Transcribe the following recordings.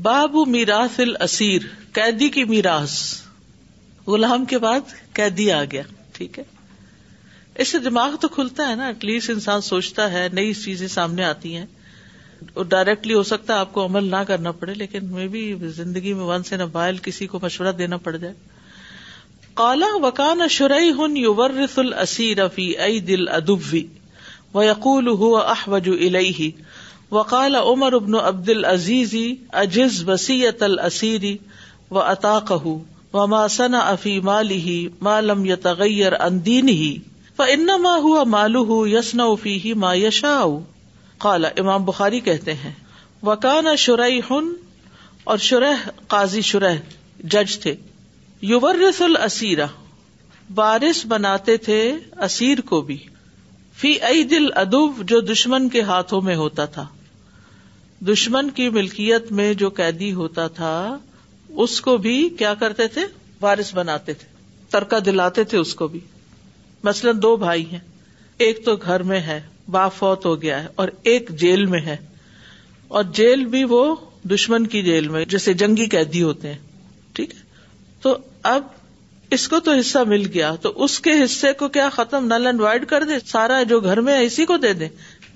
باب میراث الاسیر قیدی کی میراث غلام کے بعد قیدی آ گیا ٹھیک ہے اس سے دماغ تو کھلتا ہے نا ایٹ لیسٹ انسان سوچتا ہے نئی چیزیں سامنے آتی ہیں اور ڈائریکٹلی ہو سکتا ہے آپ کو عمل نہ کرنا پڑے لیکن میں بھی زندگی میں ون سے نہ بائل کسی کو مشورہ دینا پڑ جائے کالا وکان شرعی ہن الاسیر فی احوج الیہ وقال عمر ابن عبد العزیزی اجز وسیعت السیریری و اطاق و ثنا افی مالی مالم یتغیر اندین ہی و ان ہوا مالو ہُو یسنا فی ما یشا کالا امام بخاری کہتے ہیں وکان شرح شرعی ہن اور شرح قاضی شرح جج تھے یورس السیرا بارس بناتے تھے اسیر کو بھی فی عید ادب جو دشمن کے ہاتھوں میں ہوتا تھا دشمن کی ملکیت میں جو قیدی ہوتا تھا اس کو بھی کیا کرتے تھے وارث بناتے تھے ترکا دلاتے تھے اس کو بھی مثلاً دو بھائی ہیں ایک تو گھر میں ہے با فوت ہو گیا ہے اور ایک جیل میں ہے اور جیل بھی وہ دشمن کی جیل میں جیسے جنگی قیدی ہوتے ہیں ٹھیک ہے تو اب اس کو تو حصہ مل گیا تو اس کے حصے کو کیا ختم نل اینڈ وائڈ کر دے سارا جو گھر میں ہے اسی کو دے دے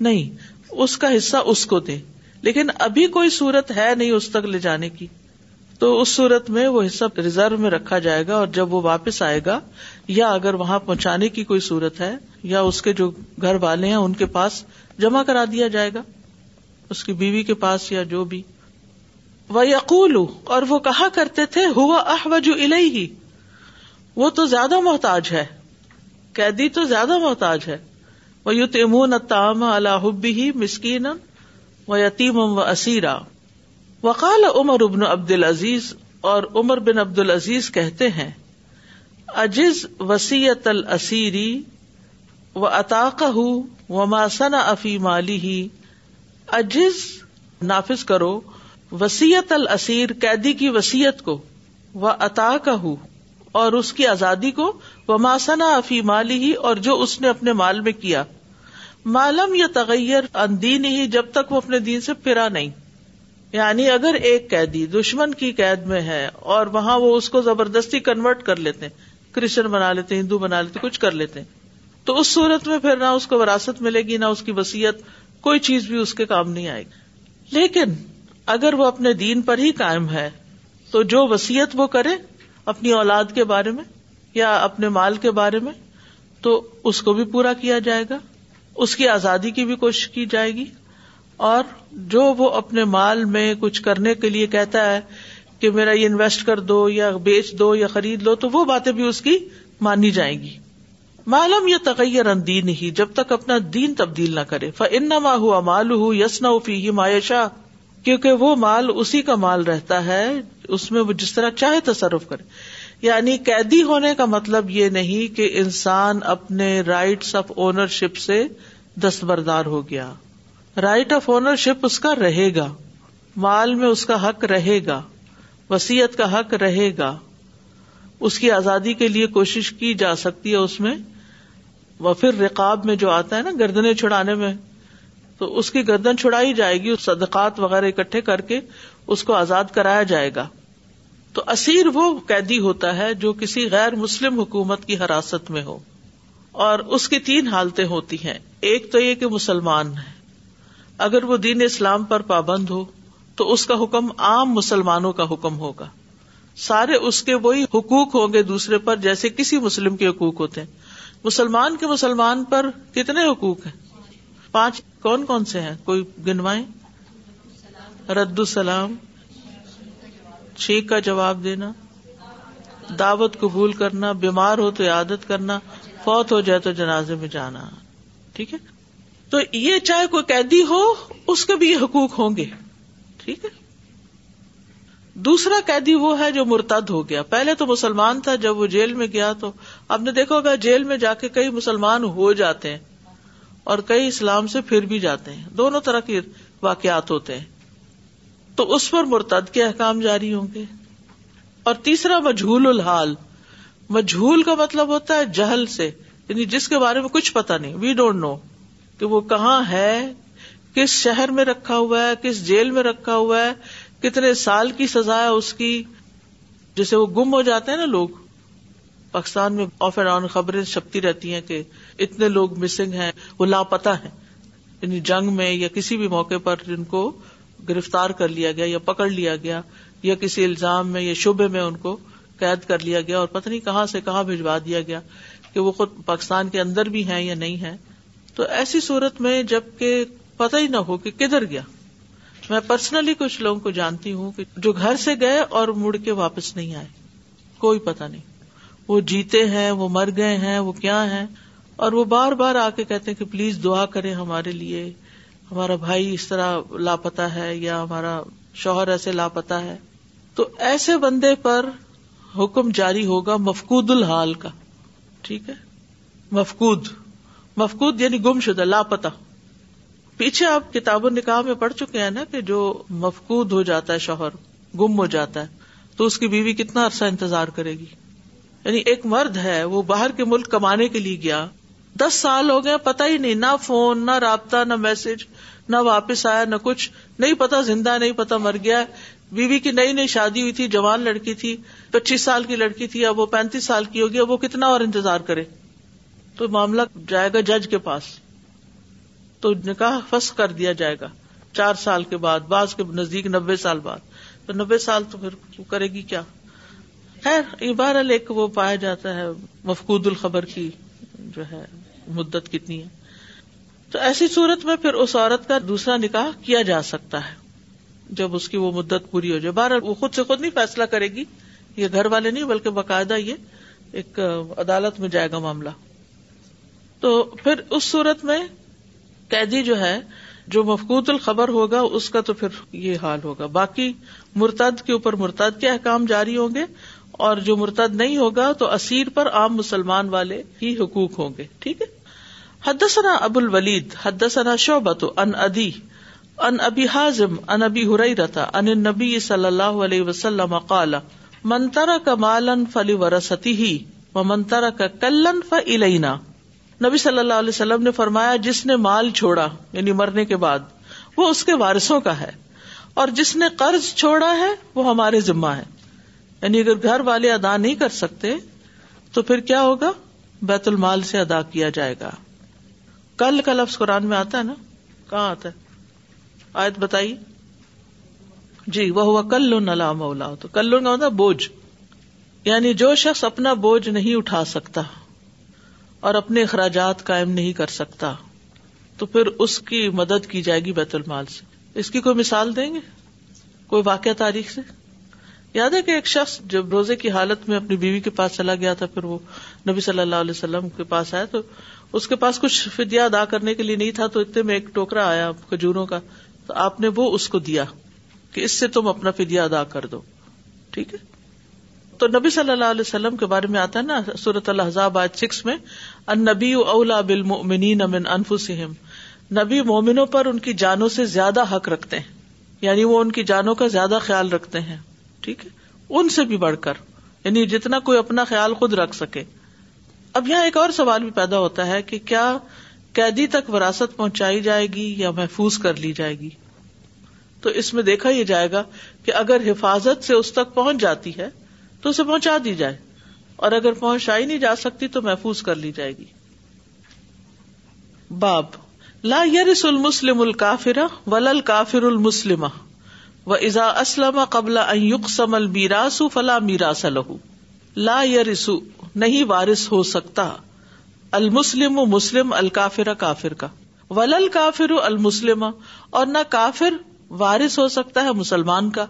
نہیں اس کا حصہ اس کو دے لیکن ابھی کوئی صورت ہے نہیں اس تک لے جانے کی تو اس صورت میں وہ حصہ ریزرو میں رکھا جائے گا اور جب وہ واپس آئے گا یا اگر وہاں پہنچانے کی کوئی صورت ہے یا اس کے جو گھر والے ہیں ان کے پاس جمع کرا دیا جائے گا اس کی بیوی کے پاس یا جو بھی وہ یقول اور وہ کہا کرتے تھے ہوا اح وجو وہ تو زیادہ محتاج ہے قیدی تو زیادہ محتاج ہے وہ یو تمون تام اللہ ہی مسکین و یتیم و اسیرا وقال عمر ابن عبد العزیز اور عمر بن عبد العزیز کہتے ہیں عجز وسیعت السیری و اطاق ماسنا افی مالی ہی عجز نافذ کرو وسیعت السیر قیدی کی وسیعت کو و اتا کا اور اس کی آزادی کو و ماسنا افی مالی ہی اور جو اس نے اپنے مال میں کیا معلوم یا تغیر ان دین ہی جب تک وہ اپنے دین سے پھرا نہیں یعنی اگر ایک قیدی دشمن کی قید میں ہے اور وہاں وہ اس کو زبردستی کنورٹ کر لیتے ہیں کرسچن بنا لیتے ہندو بنا لیتے کچھ کر لیتے ہیں تو اس صورت میں پھر نہ اس کو وراثت ملے گی نہ اس کی وسیعت کوئی چیز بھی اس کے کام نہیں آئے گی لیکن اگر وہ اپنے دین پر ہی قائم ہے تو جو وسیعت وہ کرے اپنی اولاد کے بارے میں یا اپنے مال کے بارے میں تو اس کو بھی پورا کیا جائے گا اس کی آزادی کی بھی کوشش کی جائے گی اور جو وہ اپنے مال میں کچھ کرنے کے لیے کہتا ہے کہ میرا یہ انویسٹ کر دو یا بیچ دو یا خرید لو تو وہ باتیں بھی اس کی مانی جائیں گی معلوم یہ تغیر اندین ہی جب تک اپنا دین تبدیل نہ کرے ماں ہوا مال ہوں یسنا یہ مایشا کیونکہ وہ مال اسی کا مال رہتا ہے اس میں وہ جس طرح چاہے تصرف کرے یعنی قیدی ہونے کا مطلب یہ نہیں کہ انسان اپنے رائٹ آف اونر شپ سے دستبردار ہو گیا رائٹ آف اونر شپ اس کا رہے گا مال میں اس کا حق رہے گا وسیعت کا حق رہے گا اس کی آزادی کے لیے کوشش کی جا سکتی ہے اس میں وہ پھر رقاب میں جو آتا ہے نا گردنے چھڑانے میں تو اس کی گردن چھڑائی جائے گی اس صدقات وغیرہ اکٹھے کر کے اس کو آزاد کرایا جائے گا تو اسیر وہ قیدی ہوتا ہے جو کسی غیر مسلم حکومت کی حراست میں ہو اور اس کی تین حالتیں ہوتی ہیں ایک تو یہ کہ مسلمان ہے اگر وہ دین اسلام پر پابند ہو تو اس کا حکم عام مسلمانوں کا حکم ہوگا سارے اس کے وہی حقوق ہوں گے دوسرے پر جیسے کسی مسلم کے حقوق ہوتے ہیں مسلمان کے مسلمان پر کتنے حقوق ہیں پانچ کون کون سے ہیں کوئی گنوائیں رد السلام چھ کا جواب دینا دعوت قبول کرنا بیمار ہو تو عادت کرنا فوت ہو جائے تو جنازے میں جانا ٹھیک ہے تو یہ چاہے کوئی قیدی ہو اس کے بھی یہ حقوق ہوں گے ٹھیک ہے دوسرا قیدی وہ ہے جو مرتد ہو گیا پہلے تو مسلمان تھا جب وہ جیل میں گیا تو آپ نے دیکھا ہوگا جیل میں جا کے کئی مسلمان ہو جاتے ہیں اور کئی اسلام سے پھر بھی جاتے ہیں دونوں طرح کے واقعات ہوتے ہیں تو اس پر مرتد کے احکام جاری ہوں گے اور تیسرا مجھول الحال مجھول کا مطلب ہوتا ہے جہل سے یعنی جس کے بارے میں کچھ پتا نہیں وی ڈونٹ نو کہ وہ کہاں ہے کس شہر میں رکھا ہوا ہے کس جیل میں رکھا ہوا ہے کتنے سال کی سزا ہے اس کی جسے وہ گم ہو جاتے ہیں نا لوگ پاکستان میں آف اینڈ آن خبریں چھپتی رہتی ہیں کہ اتنے لوگ مسنگ ہیں وہ لاپتا ہیں یعنی جنگ میں یا کسی بھی موقع پر جن کو گرفتار کر لیا گیا یا پکڑ لیا گیا یا کسی الزام میں یا شبے میں ان کو قید کر لیا گیا اور پتہ نہیں کہاں سے کہاں بھجوا دیا گیا کہ وہ خود پاکستان کے اندر بھی ہیں یا نہیں ہے تو ایسی صورت میں جب کہ پتہ ہی نہ ہو کہ کدھر گیا میں پرسنلی کچھ لوگوں کو جانتی ہوں کہ جو گھر سے گئے اور مڑ کے واپس نہیں آئے کوئی پتا نہیں وہ جیتے ہیں وہ مر گئے ہیں وہ کیا ہیں اور وہ بار بار آ کے کہتے ہیں کہ پلیز دعا کرے ہمارے لیے ہمارا بھائی اس طرح لاپتا ہے یا ہمارا شوہر ایسے لاپتا ہے تو ایسے بندے پر حکم جاری ہوگا مفقود الحال کا ٹھیک ہے مفقود مفقود یعنی گم شدہ لاپتا پیچھے آپ کتاب و نکاح میں پڑھ چکے ہیں نا کہ جو مفقود ہو جاتا ہے شوہر گم ہو جاتا ہے تو اس کی بیوی کتنا عرصہ انتظار کرے گی یعنی ایک مرد ہے وہ باہر کے ملک کمانے کے لیے گیا دس سال ہو گئے پتا ہی نہیں نہ فون نہ رابطہ نہ میسج نہ واپس آیا نہ کچھ نہیں پتا زندہ نہیں پتا مر گیا بیوی بی کی نئی نئی شادی ہوئی تھی جوان لڑکی تھی پچیس سال کی لڑکی تھی اب وہ پینتیس سال کی ہوگی اب وہ کتنا اور انتظار کرے تو معاملہ جائے گا جج کے پاس تو نکاح فس کر دیا جائے گا چار سال کے بعد بعض کے نزدیک نبے سال بعد تو نبے سال تو پھر کرے گی کیا ابارہ لے ایک وہ پایا جاتا ہے مفقود الخبر کی جو ہے مدت کتنی ہے تو ایسی صورت میں پھر اس عورت کا دوسرا نکاح کیا جا سکتا ہے جب اس کی وہ مدت پوری ہو جائے بار وہ خود سے خود نہیں فیصلہ کرے گی یہ گھر والے نہیں بلکہ باقاعدہ یہ ایک عدالت میں جائے گا معاملہ تو پھر اس صورت میں قیدی جو ہے جو مفقود الخبر ہوگا اس کا تو پھر یہ حال ہوگا باقی مرتد کے اوپر مرتد کے احکام جاری ہوں گے اور جو مرتد نہیں ہوگا تو اسیر پر عام مسلمان والے ہی حقوق ہوں گے ٹھیک ہے حدسنا ابو الولید حدثنا شوبت ان ادی ان ابی حازم ان ابی ہرئی ان نبی صلی اللہ علیہ وسلم منترا کا مالن فلیورتی منترا کا کلن ف علینا نبی صلی اللہ علیہ وسلم نے فرمایا جس نے مال چھوڑا یعنی مرنے کے بعد وہ اس کے وارثوں کا ہے اور جس نے قرض چھوڑا ہے وہ ہمارے ذمہ ہے یعنی اگر گھر والے ادا نہیں کر سکتے تو پھر کیا ہوگا بیت المال سے ادا کیا جائے گا کل کا لفظ قرآن میں آتا ہے نا کہاں آتا ہے آیت بتائیے جی وہ ہوا کل نلا مولا تو کل کا ہوتا مطلب بوجھ یعنی جو شخص اپنا بوجھ نہیں اٹھا سکتا اور اپنے اخراجات قائم نہیں کر سکتا تو پھر اس کی مدد کی جائے گی بیت المال سے اس کی کوئی مثال دیں گے کوئی واقعہ تاریخ سے یاد ہے کہ ایک شخص جب روزے کی حالت میں اپنی بیوی کے پاس چلا گیا تھا پھر وہ نبی صلی اللہ علیہ وسلم کے پاس آیا تو اس کے پاس کچھ فدیا ادا کرنے کے لیے نہیں تھا تو اتنے میں ایک ٹوکرا آیا کھجوروں کا تو آپ نے وہ اس کو دیا کہ اس سے تم اپنا فدیا ادا کر دو ٹھیک ہے تو نبی صلی اللہ علیہ وسلم کے بارے میں آتا ہے نا سورت اللہ سکس میں اولا بل مومنی نمن انف سہم نبی مومنوں پر ان کی جانوں سے زیادہ حق رکھتے ہیں یعنی وہ ان کی جانوں کا زیادہ خیال رکھتے ہیں ٹھیک ہے ان سے بھی بڑھ کر یعنی جتنا کوئی اپنا خیال خود رکھ سکے اب یہاں ایک اور سوال بھی پیدا ہوتا ہے کہ کیا قیدی تک وراثت پہنچائی جائے گی یا محفوظ کر لی جائے گی تو اس میں دیکھا یہ جائے گا کہ اگر حفاظت سے اس تک پہنچ جاتی ہے تو اسے پہنچا دی جائے اور اگر پہنچائی نہیں جا سکتی تو محفوظ کر لی جائے گی باب لا یرس المسلم الکافر ول کافر المسلم و ازا اسلم قبل ان یقسم السو فلا میرا سلح لا یرسو نہیں وارث ہو سکتا المسلم و مسلم الکافر کافر کا ولل کافر المسلم اور نہ کافر وارث ہو سکتا ہے مسلمان کا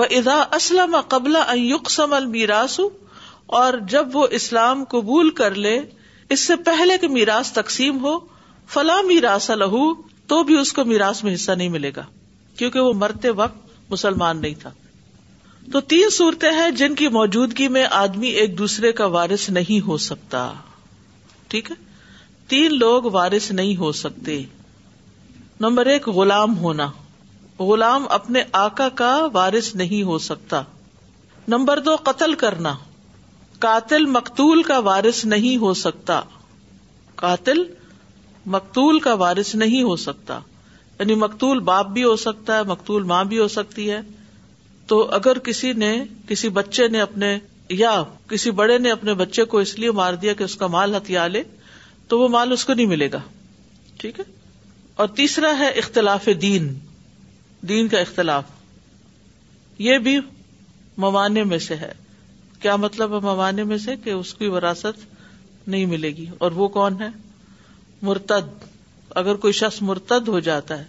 وہ ادا اسلم قبل قبلہ المیراس اور جب وہ اسلام قبول کر لے اس سے پہلے کہ میراث تقسیم ہو فلاں میراس لہو تو بھی اس کو میراث میں حصہ نہیں ملے گا کیونکہ وہ مرتے وقت مسلمان نہیں تھا تو تین صورتیں ہیں جن کی موجودگی میں آدمی ایک دوسرے کا وارث نہیں ہو سکتا ٹھیک ہے تین لوگ وارث نہیں ہو سکتے نمبر ایک غلام ہونا غلام اپنے آقا کا وارث نہیں ہو سکتا نمبر دو قتل کرنا قاتل مقتول کا وارث نہیں ہو سکتا قاتل مقتول کا وارث نہیں ہو سکتا یعنی مقتول باپ بھی ہو سکتا ہے مقتول ماں بھی ہو سکتی ہے تو اگر کسی نے کسی بچے نے اپنے یا کسی بڑے نے اپنے بچے کو اس لیے مار دیا کہ اس کا مال ہتھیار لے تو وہ مال اس کو نہیں ملے گا ٹھیک ہے اور تیسرا ہے اختلاف دین دین کا اختلاف یہ بھی موانے میں سے ہے کیا مطلب ہے موانے میں سے کہ اس کی وراثت نہیں ملے گی اور وہ کون ہے مرتد اگر کوئی شخص مرتد ہو جاتا ہے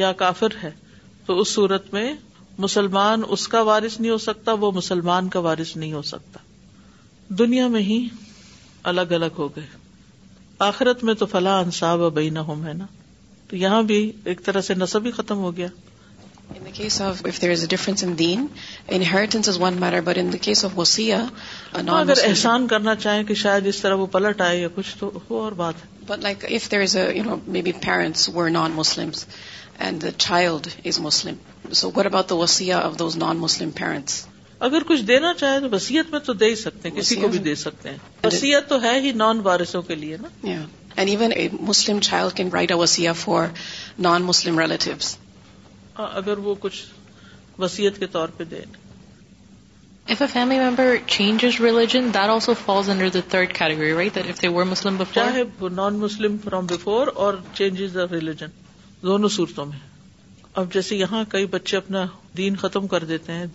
یا کافر ہے تو اس صورت میں مسلمان اس کا وارث نہیں ہو سکتا وہ مسلمان کا وارث نہیں ہو سکتا دنیا میں ہی الگ الگ ہو گئے آخرت میں تو فلاں انصاب اور بینا ہوم ہے نا تو یہاں بھی ایک طرح سے نصب ہی ختم ہو گیا اگر احسان کرنا چاہیں کہ شاید اس طرح وہ پلٹ آئے یا کچھ بات ہے child is Muslim so what about وسیع of those non Muslim parents اگر کچھ دینا چاہے تو وسیعت میں تو دے ہی سکتے ہیں کسی کو بھی دے سکتے ہیں وسیعت تو ہے ہی نان بارشوں کے لیے نا and even a Muslim child can write a وسیع فار نان مسلم ریلیٹیوس اگر وہ کچھ وسیعت کے طور پہ دے if a family member changes religion from before اور ریلیجن دونوں صورتوں میں اب جیسے یہاں کئی بچے اپنا دین ختم کر دیتے ہیں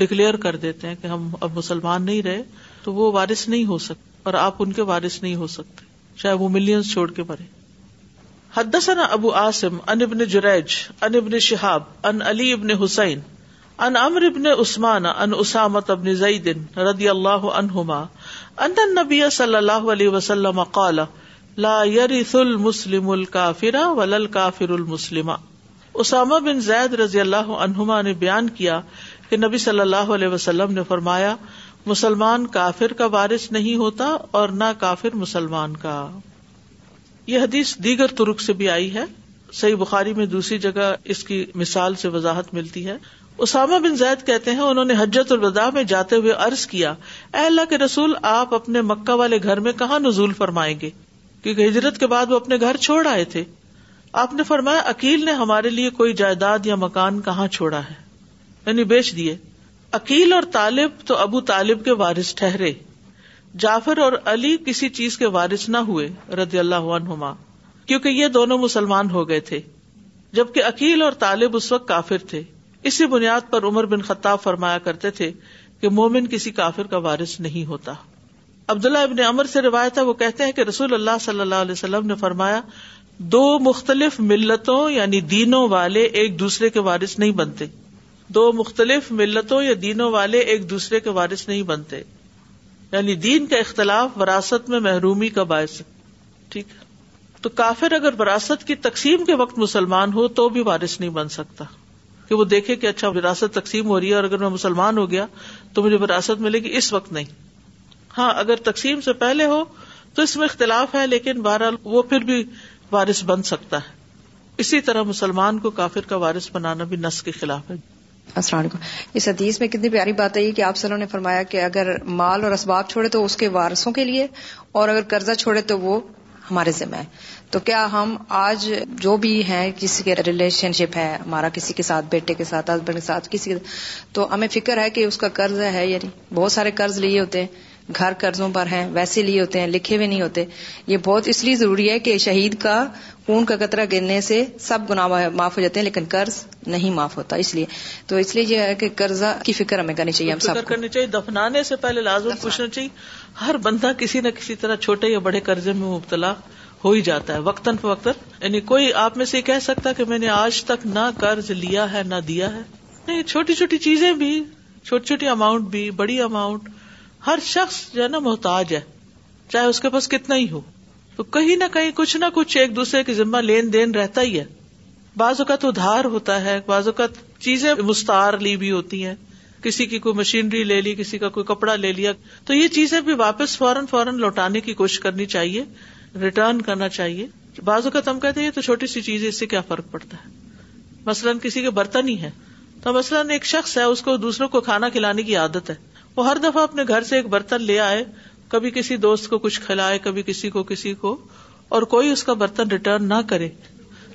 ڈکلیئر کر دیتے ہیں کہ ہم اب مسلمان نہیں رہے تو وہ وارث نہیں ہو سکتے اور آپ ان کے وارث نہیں ہو سکتے چاہے وہ ملین چھوڑ کے مرے حدثنا ابو عاصم ان ابن جریج ان ابن شہاب ان علی ابن حسین ان امر ابن عثمان ان اسامت ابن زئی رضی ردی اللہ ان نبی صلی اللہ علیہ وسلم لا يرث المسلم الكافر ال الكافر المسلمہ اسامہ بن زید رضی اللہ عنہما نے بیان کیا کہ نبی صلی اللہ علیہ وسلم نے فرمایا مسلمان کافر کا وارث نہیں ہوتا اور نہ کافر مسلمان کا یہ حدیث دیگر ترک سے بھی آئی ہے صحیح بخاری میں دوسری جگہ اس کی مثال سے وضاحت ملتی ہے اسامہ بن زید کہتے ہیں انہوں نے حجت الوداع میں جاتے ہوئے عرض کیا اے اللہ کے رسول آپ اپنے مکہ والے گھر میں کہاں نزول فرمائیں گے کیونکہ ہجرت کے بعد وہ اپنے گھر چھوڑ آئے تھے آپ نے فرمایا اکیل نے ہمارے لیے کوئی جائیداد یا مکان کہاں چھوڑا ہے یعنی بیچ دیے اکیل اور طالب تو ابو طالب کے وارث ٹھہرے جعفر اور علی کسی چیز کے وارث نہ ہوئے رضی اللہ کیونکہ یہ دونوں مسلمان ہو گئے تھے جبکہ اکیل اور طالب اس وقت کافر تھے اسی بنیاد پر عمر بن خطاب فرمایا کرتے تھے کہ مومن کسی کافر کا وارث نہیں ہوتا عبداللہ ابن عمر سے روایت ہے وہ کہتے ہیں کہ رسول اللہ صلی اللہ علیہ وسلم نے فرمایا دو مختلف ملتوں یعنی دینوں والے ایک دوسرے کے وارث نہیں بنتے دو مختلف ملتوں یا دینوں والے ایک دوسرے کے وارث نہیں بنتے یعنی دین کا اختلاف وراثت میں محرومی کا باعث ٹھیک ہے تو کافر اگر وراثت کی تقسیم کے وقت مسلمان ہو تو بھی وارث نہیں بن سکتا کہ وہ دیکھے کہ اچھا وراثت تقسیم ہو رہی ہے اور اگر میں مسلمان ہو گیا تو مجھے وراثت ملے گی اس وقت نہیں ہاں اگر تقسیم سے پہلے ہو تو اس میں اختلاف ہے لیکن بہرحال وہ پھر بھی وارث بن سکتا ہے اسی طرح مسلمان کو کافر کا وارث بنانا بھی نس کے خلاف ہے السلام علیکم اس حدیث میں کتنی پیاری بات ہے کہ آپ اللہ نے فرمایا کہ اگر مال اور اسباب چھوڑے تو اس کے وارثوں کے لیے اور اگر قرضہ چھوڑے تو وہ ہمارے ذمہ ہے تو کیا ہم آج جو بھی ہیں کسی کے ریلیشن شپ ہے ہمارا کسی کے ساتھ بیٹے کے ساتھ ہسبینڈ کے ساتھ کسی کے ساتھ تو ہمیں فکر ہے کہ اس کا قرض ہے یعنی بہت سارے قرض لیے ہوتے ہیں گھر قرضوں پر ہیں ویسے لیے ہوتے ہیں لکھے ہوئے نہیں ہوتے یہ بہت اس لیے ضروری ہے کہ شہید کا خون کا قطرہ گرنے سے سب گنا معاف ہو جاتے ہیں لیکن قرض نہیں معاف ہوتا اس لیے تو اس لیے یہ ہے کہ قرضہ کی فکر ہمیں کرنی چاہیے ہم سب کرنی چاہیے دفنانے سے پہلے لازم پوچھنا چاہیے ہر بندہ کسی نہ کسی طرح چھوٹے یا بڑے قرضے میں مبتلا ہو ہی جاتا ہے وقتاً فوقتاً یعنی کوئی آپ میں سے کہہ سکتا کہ میں نے آج تک نہ قرض لیا ہے نہ دیا ہے نہیں چھوٹی چھوٹی چیزیں بھی چھوٹی چھوٹی اماؤنٹ بھی بڑی اماؤنٹ ہر شخص جو ہے نا محتاج ہے چاہے اس کے پاس کتنا ہی ہو تو کہیں نہ کہیں کچھ نہ کچھ ایک دوسرے کی ذمہ لین دین رہتا ہی ہے بعض اوقات ادھار ہوتا ہے بعض اوقات چیزیں لی بھی ہوتی ہیں کسی کی کوئی مشینری لے لی کسی کا کوئی کپڑا لے لیا تو یہ چیزیں بھی واپس فوراً فوراً لوٹانے کی کوشش کرنی چاہیے ریٹرن کرنا چاہیے بعض اوقات ہم کہتے ہیں تو چھوٹی سی چیز اس سے کیا فرق پڑتا ہے مثلاً کسی کے برتن ہی ہے تو مثلاً ایک شخص ہے اس کو دوسروں کو کھانا کھلانے کی عادت ہے وہ ہر دفعہ اپنے گھر سے ایک برتن لے آئے کبھی کسی دوست کو کچھ کھلائے کبھی کسی کو کسی کو اور کوئی اس کا برتن ریٹرن نہ کرے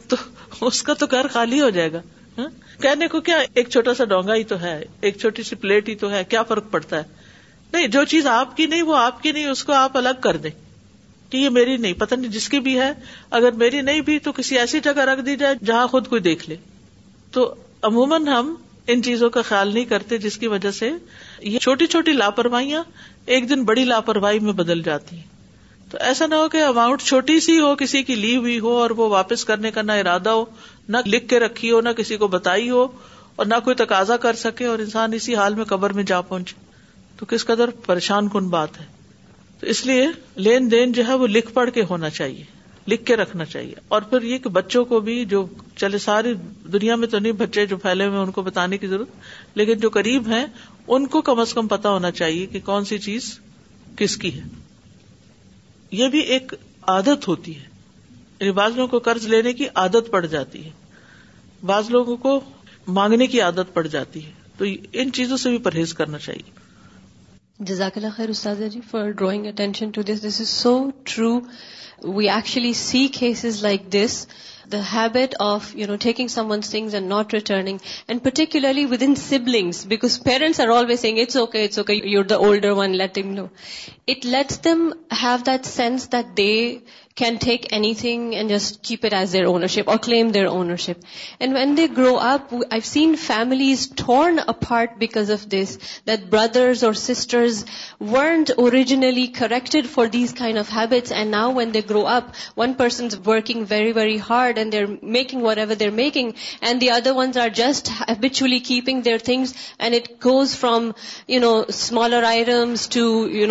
تو اس کا تو گھر خالی ہو جائے گا ہاں؟ کہنے کو کیا ایک چھوٹا سا ڈونگا ہی تو ہے ایک چھوٹی سی پلیٹ ہی تو ہے کیا فرق پڑتا ہے نہیں جو چیز آپ کی نہیں وہ آپ کی نہیں اس کو آپ الگ کر دیں کہ یہ میری نہیں پتہ نہیں جس کی بھی ہے اگر میری نہیں بھی تو کسی ایسی جگہ رکھ دی جائے جہاں خود کوئی دیکھ لے تو عموماً ہم ان چیزوں کا خیال نہیں کرتے جس کی وجہ سے یہ چھوٹی چھوٹی لاپرواہیاں ایک دن بڑی لاپرواہی میں بدل جاتی ہیں تو ایسا نہ ہو کہ اماؤنٹ چھوٹی سی ہو کسی کی لی ہوئی ہو اور وہ واپس کرنے کا نہ ارادہ ہو نہ لکھ کے رکھی ہو نہ کسی کو بتائی ہو اور نہ کوئی تقاضا کر سکے اور انسان اسی حال میں قبر میں جا پہنچے تو کس قدر پریشان کن بات ہے تو اس لیے لین دین جو ہے وہ لکھ پڑھ کے ہونا چاہیے لکھ کے رکھنا چاہیے اور پھر یہ کہ بچوں کو بھی جو چلے ساری دنیا میں تو نہیں بچے جو پھیلے ہوئے ان کو بتانے کی ضرورت لیکن جو قریب ہیں ان کو کم از کم پتا ہونا چاہیے کہ کون سی چیز کس کی ہے یہ بھی ایک عادت ہوتی ہے یعنی بعض لوگوں کو قرض لینے کی عادت پڑ جاتی ہے بعض لوگوں کو مانگنے کی عادت پڑ جاتی ہے تو ان چیزوں سے بھی پرہیز کرنا چاہیے جزاک اللہ خیر جی for drawing attention to this this is so true we actually see cases like this the habit of, taking someone's things and not returning, and particularly within siblings, because parents are always saying, it's okay, you're the older one, let them know. It lets them have that sense that they can take anything and just keep it as their ownership or claim their ownership. And when they grow up, I've seen families torn apart because of this, that brothers or sisters weren't originally corrected for these kind of habits, and now when they grow up, one person's working very, very hard and they're making whatever they're making, and the other ones are just habitually keeping their things, and it goes from, smaller items to,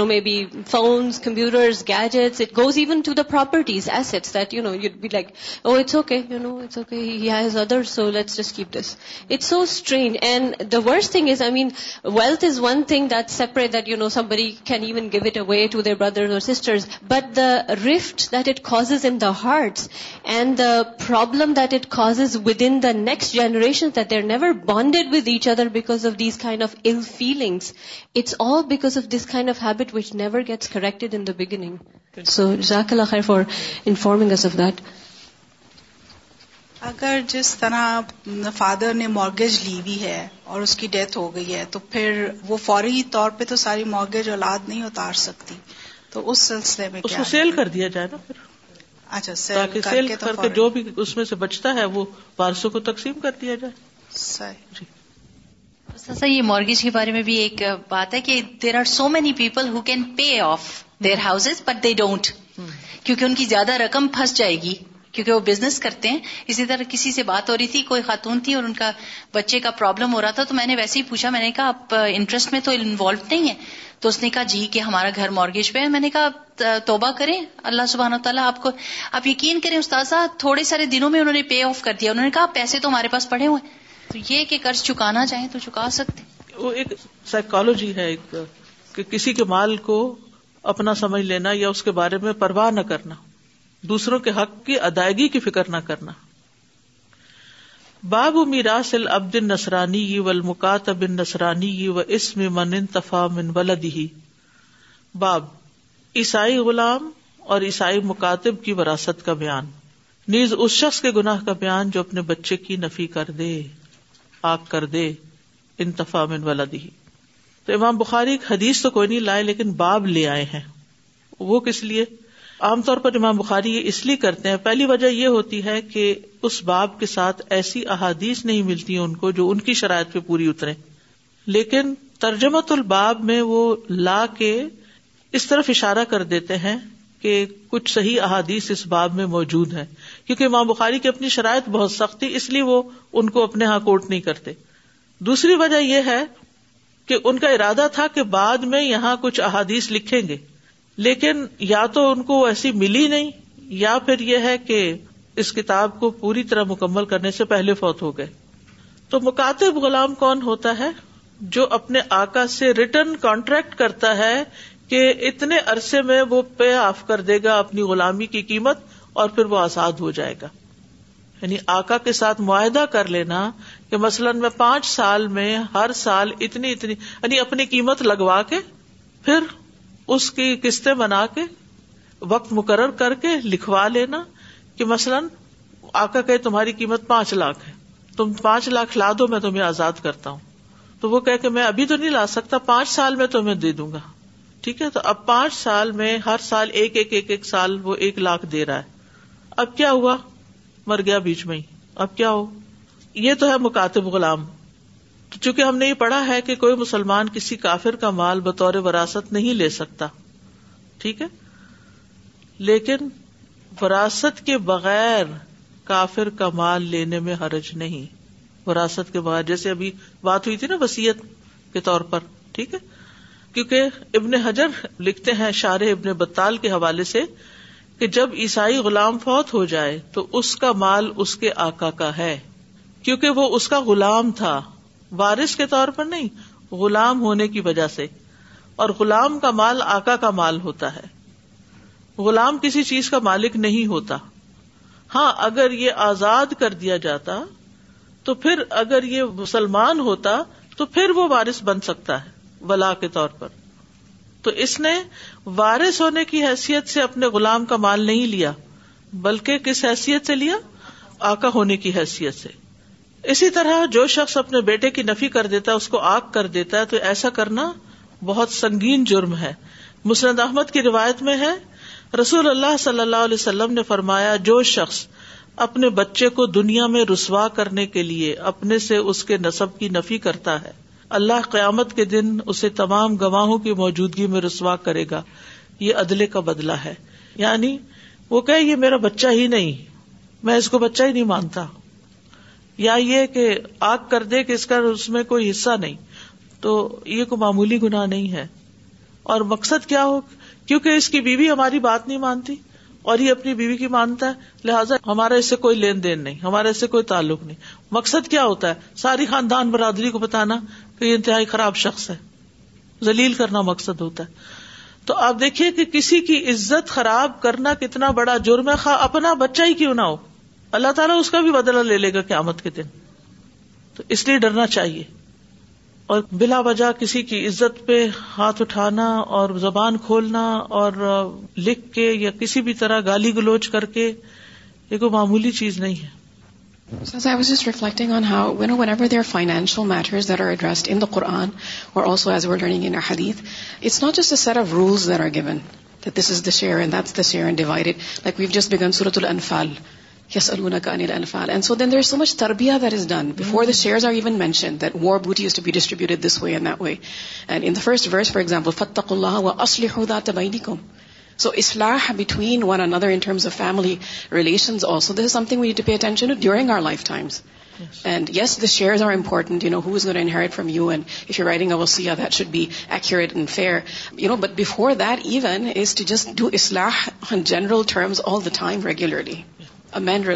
maybe phones, computers, gadgets. It goes even to the properties, assets that, you'd be like, oh, it's okay, it's okay. He has others, so let's just keep this. It's so strange. And the worst thing is, wealth is one thing that's separate, that, somebody can even give it away to their brothers or sisters. But the rift that it causes in the hearts and the problem that it cause with in the next generation that there never bonded with each other because of these kind of ill feelings it's all because of of this kind habit which never gets corrected in the beginning so اللہ خیر for informing us of that اگر جس طرح father نے mortgage لی ہوئی ہے اور اس کی ڈیتھ ہو گئی ہے تو پھر وہ فوری طور پہ تو ساری مارگیج اولاد نہیں اتار سکتی تو اس سلسلے میں اس کو سیل کر دیا جائے نا پھر اچھا جو بھی اس میں سے بچتا ہے وہ پانچ کو تقسیم کر دیا جائے جی۔ سر یہ مارگیج کے بارے میں بھی ایک بات ہے کہ there are so many people who can pay off their houses but they don't کیونکہ ان کی زیادہ رقم پھنس جائے گی کیونکہ وہ بزنس کرتے ہیں اسی طرح کسی سے بات ہو رہی تھی کوئی خاتون تھی اور ان کا بچے کا پرابلم ہو رہا تھا تو میں نے ویسے ہی پوچھا میں نے کہا آپ انٹرسٹ میں تو انوالو نہیں ہے تو اس نے کہا جی کہ ہمارا گھر مارگیج پہ ہے میں نے کہا توبہ کریں اللہ سبحانہ تعالیٰ آپ کو آپ یقین کریں استاذ تھوڑے سارے دنوں میں انہوں نے پے آف کر دیا انہوں نے کہا پیسے تو ہمارے پاس پڑے ہوئے تو یہ کہ قرض چکانا چاہیں تو چکا سکتے وہ ایک سائیکالوجی ہے ایک کہ کسی کے مال کو اپنا سمجھ لینا یا اس کے بارے میں پرواہ نہ کرنا دوسروں کے حق کی ادائیگی کی فکر نہ کرنا باب میراث العبد النصرانی و اسم من نسرانی من دھی باب عیسائی غلام اور عیسائی مکاتب کی وراثت کا بیان نیز اس شخص کے گناہ کا بیان جو اپنے بچے کی نفی کر دے آگ کر دے انتفا من ولادی تو امام بخاری ایک حدیث تو کوئی نہیں لائے لیکن باب لے آئے ہیں وہ کس لیے عام طور پر امام بخاری یہ اس لیے کرتے ہیں پہلی وجہ یہ ہوتی ہے کہ اس باب کے ساتھ ایسی احادیث نہیں ملتی ان کو جو ان کی شرائط پہ پوری اترے لیکن ترجمت الباب میں وہ لا کے اس طرف اشارہ کر دیتے ہیں کہ کچھ صحیح احادیث اس باب میں موجود ہیں کیونکہ امام بخاری کی اپنی شرائط بہت سخت تھی اس لیے وہ ان کو اپنے ہاں کوٹ نہیں کرتے دوسری وجہ یہ ہے کہ ان کا ارادہ تھا کہ بعد میں یہاں کچھ احادیث لکھیں گے لیکن یا تو ان کو ایسی ملی نہیں یا پھر یہ ہے کہ اس کتاب کو پوری طرح مکمل کرنے سے پہلے فوت ہو گئے تو مکاتب غلام کون ہوتا ہے جو اپنے آکا سے ریٹرن کانٹریکٹ کرتا ہے کہ اتنے عرصے میں وہ پے آف کر دے گا اپنی غلامی کی قیمت اور پھر وہ آزاد ہو جائے گا یعنی آکا کے ساتھ معاہدہ کر لینا کہ مثلاً میں پانچ سال میں ہر سال اتنی اتنی یعنی اپنی قیمت لگوا کے پھر اس کی قسطیں بنا کے وقت مقرر کر کے لکھوا لینا کہ مثلاً آکا کہ تمہاری قیمت پانچ لاکھ ہے تم پانچ لاکھ لا دو میں تمہیں آزاد کرتا ہوں تو وہ کہ میں ابھی تو نہیں لا سکتا پانچ سال میں تمہیں دے دوں گا ٹھیک ہے تو اب پانچ سال میں ہر سال ایک ایک ایک ایک سال وہ ایک لاکھ دے رہا ہے اب کیا ہوا مر گیا بیچ میں ہی اب کیا ہو یہ تو ہے مکاتب غلام تو چونکہ ہم نے یہ پڑھا ہے کہ کوئی مسلمان کسی کافر کا مال بطور وراثت نہیں لے سکتا ٹھیک ہے لیکن وراثت کے بغیر کافر کا مال لینے میں حرج نہیں وراثت کے بغیر جیسے ابھی بات ہوئی تھی نا وسیعت کے طور پر ٹھیک ہے کیونکہ ابن حجر لکھتے ہیں شار ابن بطال کے حوالے سے کہ جب عیسائی غلام فوت ہو جائے تو اس کا مال اس کے آقا کا ہے کیونکہ وہ اس کا غلام تھا وارث کے طور پر نہیں غلام ہونے کی وجہ سے اور غلام کا مال آقا کا مال ہوتا ہے غلام کسی چیز کا مالک نہیں ہوتا ہاں اگر یہ آزاد کر دیا جاتا تو پھر اگر یہ مسلمان ہوتا تو پھر وہ وارث بن سکتا ہے ولا کے طور پر تو اس نے وارث ہونے کی حیثیت سے اپنے غلام کا مال نہیں لیا بلکہ کس حیثیت سے لیا آقا ہونے کی حیثیت سے اسی طرح جو شخص اپنے بیٹے کی نفی کر دیتا ہے اس کو آگ کر دیتا ہے تو ایسا کرنا بہت سنگین جرم ہے مسند احمد کی روایت میں ہے رسول اللہ صلی اللہ علیہ وسلم نے فرمایا جو شخص اپنے بچے کو دنیا میں رسوا کرنے کے لیے اپنے سے اس کے نصب کی نفی کرتا ہے اللہ قیامت کے دن اسے تمام گواہوں کی موجودگی میں رسوا کرے گا یہ عدلے کا بدلہ ہے یعنی وہ کہ یہ میرا بچہ ہی نہیں میں اس کو بچہ ہی نہیں مانتا یا یہ کہ آگ کر دے کہ اس کا اس میں کوئی حصہ نہیں تو یہ کوئی معمولی گناہ نہیں ہے اور مقصد کیا ہو کیونکہ اس کی بیوی ہماری بات نہیں مانتی اور یہ اپنی بیوی کی مانتا ہے لہٰذا ہمارا اس سے کوئی لین دین نہیں ہمارا اس سے کوئی تعلق نہیں مقصد کیا ہوتا ہے ساری خاندان برادری کو بتانا کہ یہ انتہائی خراب شخص ہے ذلیل کرنا مقصد ہوتا ہے تو آپ دیکھیے کہ کسی کی عزت خراب کرنا کتنا بڑا جرم ہے اپنا بچہ ہی کیوں نہ ہو اللہ تعالیٰ اس کا بھی بدلا لے لے گا قیامت کے دن تو اس لیے ڈرنا چاہیے اور بلا وجہ کسی کی عزت پہ ہاتھ اٹھانا اور زبان کھولنا اور لکھ کے یا کسی بھی طرح گالی گلوچ کر کے یہ کوئی معمولی چیز نہیں ہے یس النا کانل and fall so then there are so much تربیا that is done before the shares are even mentioned that what is to be distributed this way and way and in the first words for example فتح اللہ so اسلحہ between one and other ones of family relations also this something we to pay attention during our life times yes the shares are important you know is nor and heard from you and if you riding over سیا that should be accurate and fair you know but before that even is to just do اسلحہ in general terms all the time regularly مین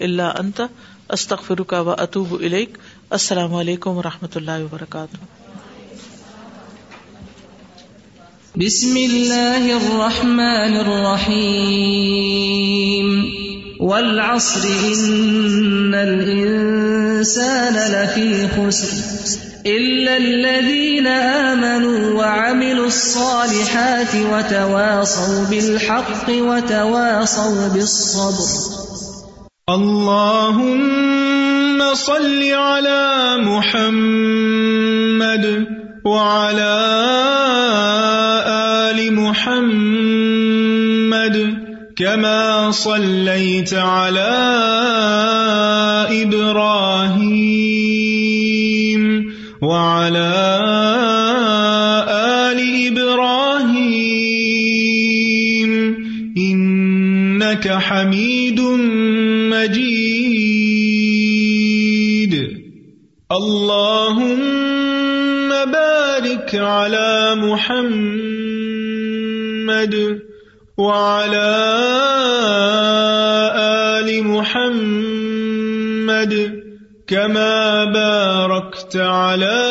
الا انت استغفرک و اتوب الیک السلام علیکم و رحمت اللہ وبرکاتہ الصالحات وتواصوا بالحق وتواصوا بالصبر اللهم صل سل محمد وعلى آل محمد کم سل را انك حميد مجيد اللهم بارك على محمد وعلى آل محمد كما باركت على محمد